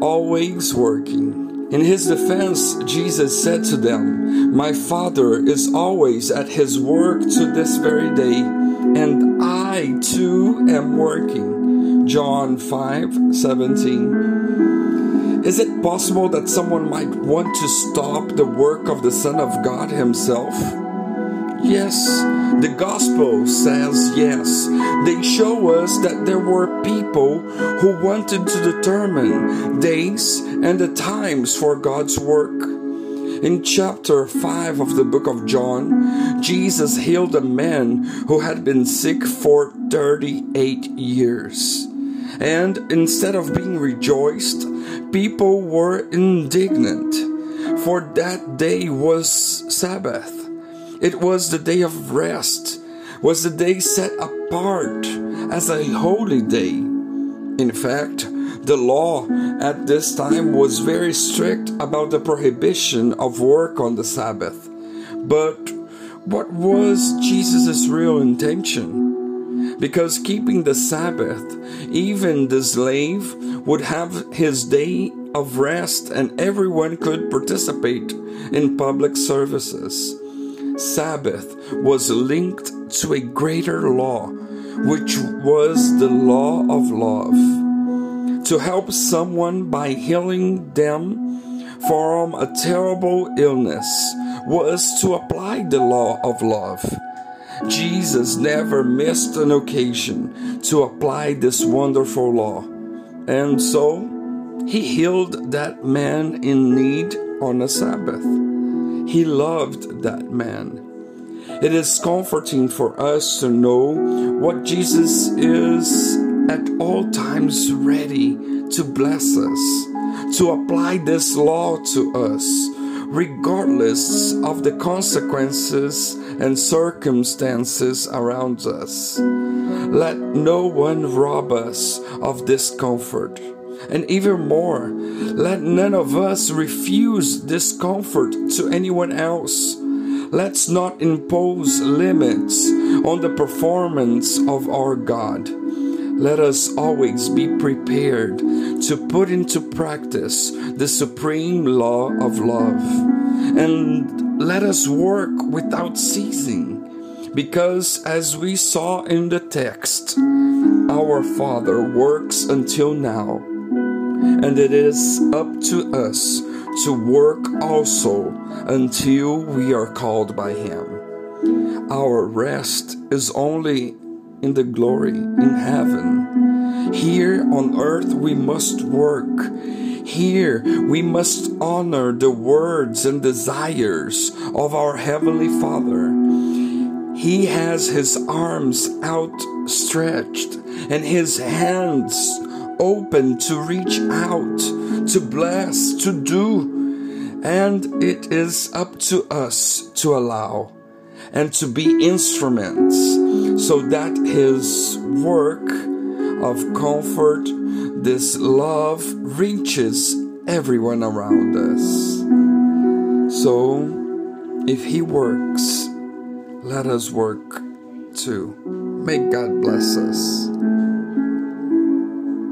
always working. In his defense, Jesus said to them, My Father is always at his work to this very day, and I too am working. John 5 17. Is it possible that someone might want to stop the work of the Son of God Himself? Yes, the gospel says yes. They show us that there were people who wanted to determine days and the times for God's work. In chapter 5 of the book of John, Jesus healed a man who had been sick for 38 years. And instead of being rejoiced, people were indignant, for that day was Sabbath. It was the day of rest, was the day set apart as a holy day. In fact, the law at this time was very strict about the prohibition of work on the Sabbath. But what was Jesus' real intention? Because keeping the Sabbath, even the slave would have his day of rest and everyone could participate in public services. Sabbath was linked to a greater law, which was the law of love. To help someone by healing them from a terrible illness was to apply the law of love. Jesus never missed an occasion to apply this wonderful law. And so, he healed that man in need on a Sabbath. He loved that man. It is comforting for us to know what Jesus is at all times ready to bless us, to apply this law to us, regardless of the consequences and circumstances around us. Let no one rob us of this comfort. And even more, let none of us refuse this comfort to anyone else. Let's not impose limits on the performance of our God. Let us always be prepared to put into practice the supreme law of love. And let us work without ceasing. Because as we saw in the text, our Father works until now. And it is up to us to work also until we are called by Him. Our rest is only in the glory in heaven. Here on earth we must work. Here we must honor the words and desires of our Heavenly Father. He has His arms outstretched and His hands open to reach out, to bless, to do. And it is up to us to allow and to be instruments so that His work of comfort, this love, reaches everyone around us. So, if He works, let us work too. May God bless us.